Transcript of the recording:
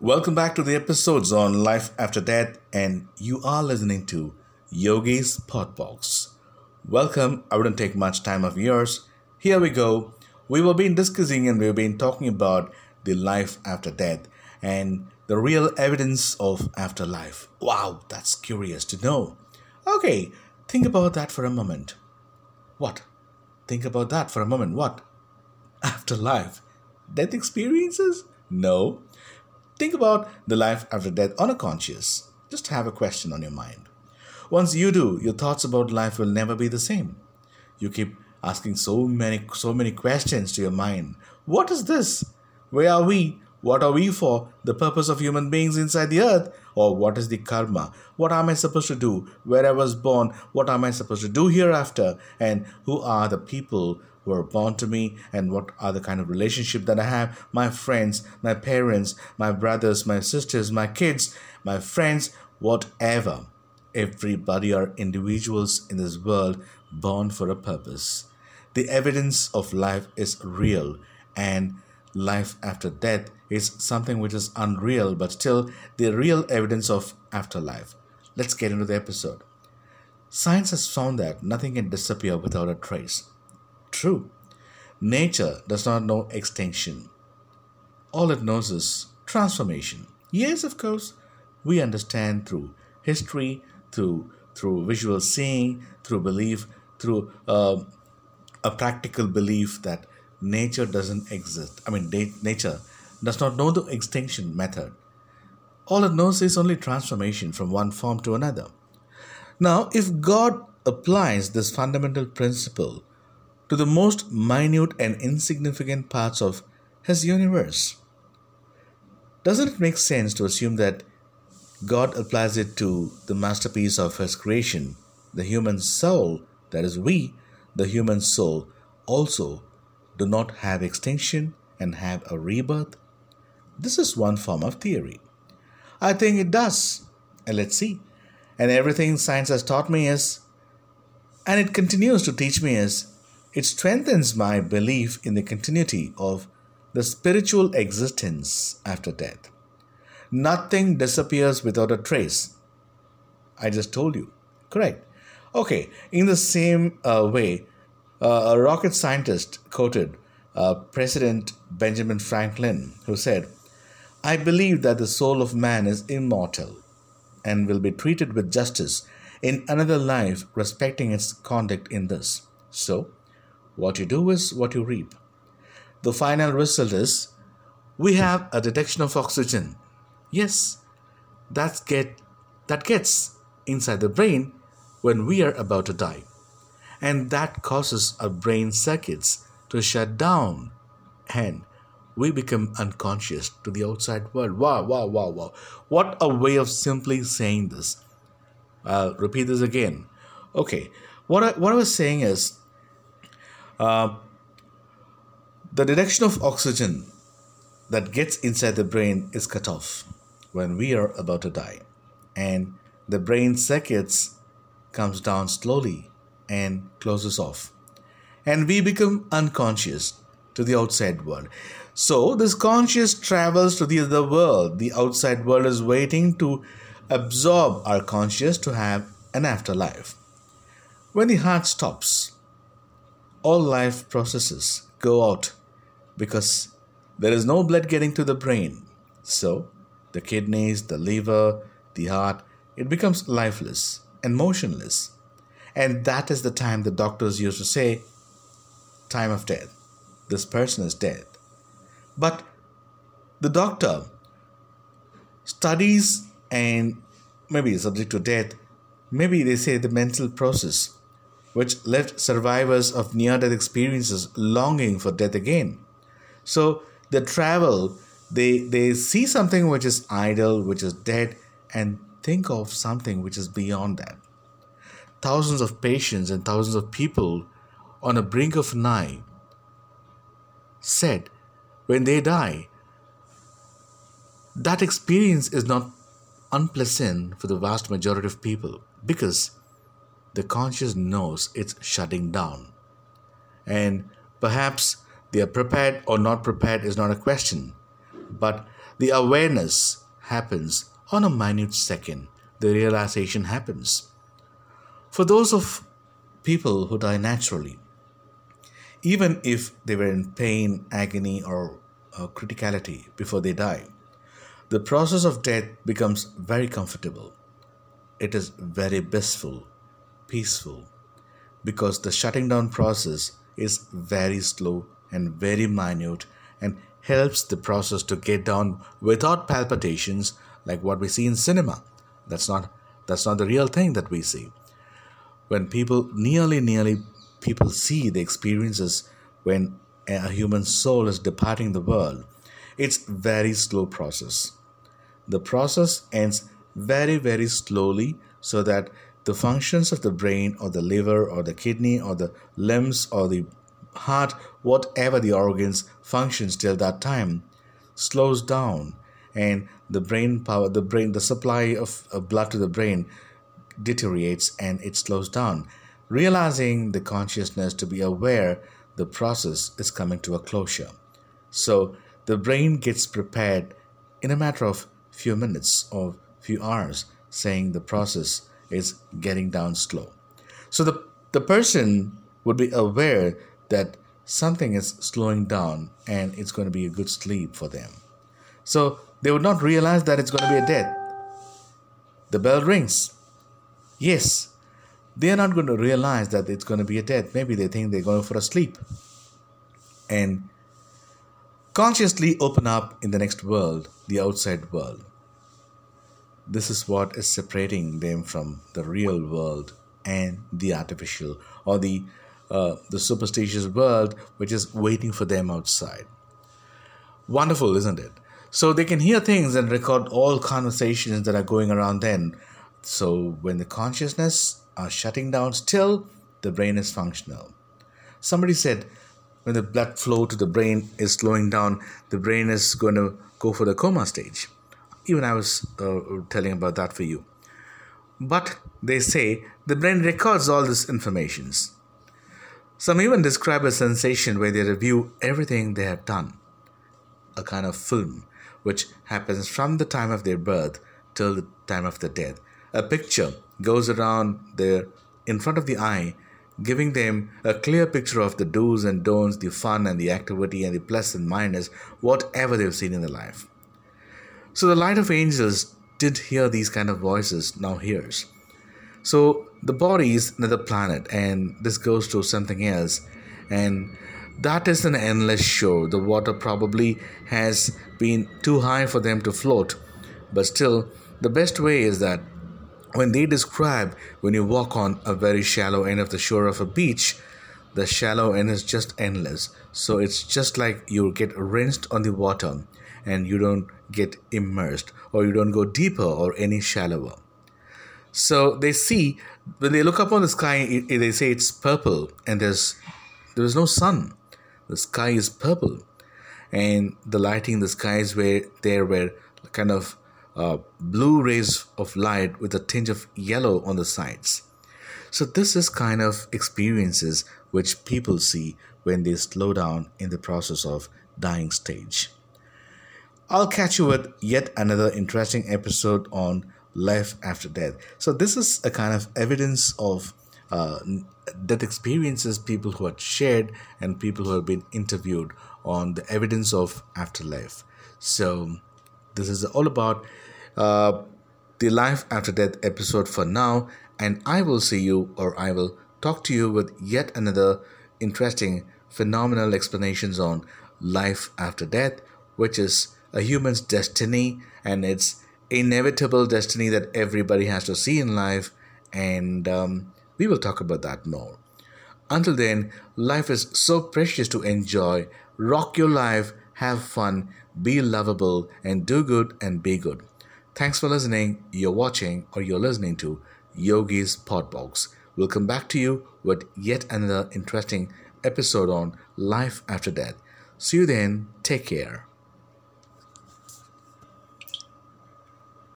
Welcome back to the episodes on life after death, and you are listening to Yogi's Podbox. Welcome, I wouldn't take much time of yours. Here we go. We have been discussing and we've been talking about the life after death and the real evidence of afterlife. Wow, that's curious to know. Okay, think about that for a moment. What? Think about that for a moment. What? Afterlife? Death experiences? No. Think about the life after death on a conscious. Just have a question on your mind. Once you do, your thoughts about life will never be the same. You keep asking so many so many questions to your mind. What is this? Where are we? What are we for? The purpose of human beings inside the earth? Or what is the karma? What am I supposed to do? Where I was born? What am I supposed to do hereafter? And who are the people who are born to me and what are the kind of relationship that I have, my friends, my parents, my brothers, my sisters, my kids, my friends, whatever. Everybody are individuals in this world born for a purpose. The evidence of life is real and life after death is something which is unreal but still the real evidence of afterlife. Let's get into the episode. Science has found that nothing can disappear without a trace. True. Nature does not know extinction. All it knows is transformation. Yes, of course, we understand through history, through through visual seeing, through belief, through uh, a practical belief that nature doesn't exist. I mean, de- nature does not know the extinction method. All it knows is only transformation from one form to another. Now, if God applies this fundamental principle to the most minute and insignificant parts of his universe. Doesn't it make sense to assume that God applies it to the masterpiece of his creation, the human soul, that is, we, the human soul, also do not have extinction and have a rebirth? This is one form of theory. I think it does. And let's see. And everything science has taught me is, and it continues to teach me is, it strengthens my belief in the continuity of the spiritual existence after death. Nothing disappears without a trace. I just told you. Correct. Okay, in the same uh, way, uh, a rocket scientist quoted uh, President Benjamin Franklin, who said, I believe that the soul of man is immortal and will be treated with justice in another life, respecting its conduct in this. So, what you do is what you reap. The final result is we have a detection of oxygen. Yes, that's get that gets inside the brain when we are about to die. And that causes our brain circuits to shut down and we become unconscious to the outside world. Wow, wow, wow, wow. What a way of simply saying this. I'll repeat this again. Okay, what I, what I was saying is uh, the direction of oxygen that gets inside the brain is cut off when we are about to die and the brain circuits comes down slowly and closes off and we become unconscious to the outside world so this conscious travels to the other world the outside world is waiting to absorb our conscious to have an afterlife when the heart stops all life processes go out because there is no blood getting to the brain. So, the kidneys, the liver, the heart, it becomes lifeless and motionless. And that is the time the doctors used to say, time of death. This person is dead. But the doctor studies and maybe subject to death, maybe they say the mental process which left survivors of near death experiences longing for death again. So they travel, they, they see something which is idle, which is dead, and think of something which is beyond that. Thousands of patients and thousands of people on a brink of nigh said when they die, that experience is not unpleasant for the vast majority of people because the conscious knows it's shutting down. And perhaps they are prepared or not prepared is not a question, but the awareness happens on a minute second. The realization happens. For those of people who die naturally, even if they were in pain, agony, or uh, criticality before they die, the process of death becomes very comfortable. It is very blissful, peaceful, because the shutting down process is very slow and very minute and helps the process to get down without palpitations like what we see in cinema. That's not that's not the real thing that we see. When people nearly nearly people see the experiences when a human soul is departing the world, it's very slow process. The process ends very very slowly so that the functions of the brain or the liver or the kidney or the limbs or the heart, whatever the organs functions till that time, slows down and the brain power, the brain, the supply of, of blood to the brain deteriorates and it slows down. Realizing the consciousness to be aware the process is coming to a closure. So the brain gets prepared in a matter of few minutes or few hours, saying the process is getting down slow. So the, the person would be aware that something is slowing down and it's going to be a good sleep for them. So they would not realize that it's going to be a death. The bell rings. Yes, they are not going to realize that it's going to be a death. Maybe they think they're going for a sleep. And consciously open up in the next world, the outside world. This is what is separating them from the real world and the artificial or the uh, the superstitious world which is waiting for them outside. Wonderful, isn't it? So they can hear things and record all conversations that are going around then. So when the consciousness are shutting down still, the brain is functional. Somebody said when the blood flow to the brain is slowing down, the brain is going to go for the coma stage. Even I was uh, telling about that for you. But they say the brain records all these informations some even describe a sensation where they review everything they have done, a kind of film which happens from the time of their birth till the time of their death. A picture goes around there in front of the eye, giving them a clear picture of the do's and don'ts, the fun and the activity and the plus and minus, whatever they've seen in their life. So the light of angels did hear these kind of voices, now hears. So the body is another planet, and this goes to something else, and that is an endless show. The water probably has been too high for them to float, but still, the best way is that when they describe when you walk on a very shallow end of the shore of a beach, the shallow end is just endless. So it's just like you get rinsed on the water and you don't get immersed or you don't go deeper or any shallower. So they see when they look up on the sky, they say it's purple, and there's there is no sun. The sky is purple, and the lighting in the skies where there were kind of uh, blue rays of light with a tinge of yellow on the sides. So this is kind of experiences which people see when they slow down in the process of dying stage. I'll catch you with yet another interesting episode on life after death. So this is a kind of evidence of uh, death experiences people who had shared and people who have been interviewed on the evidence of afterlife. So this is all about uh, the life after death episode for now, and I will see you or I will talk to you with yet another interesting, phenomenal explanations on life after death, which is a human's destiny and its inevitable destiny that everybody has to see in life, and um, we will talk about that more. Until then, life is so precious to enjoy. Rock your life, have fun, be lovable, and do good and be good. Thanks for listening. You're watching or you're listening to Yogi's Podbox. We'll come back to you with yet another interesting episode on life after death. See you then. Take care.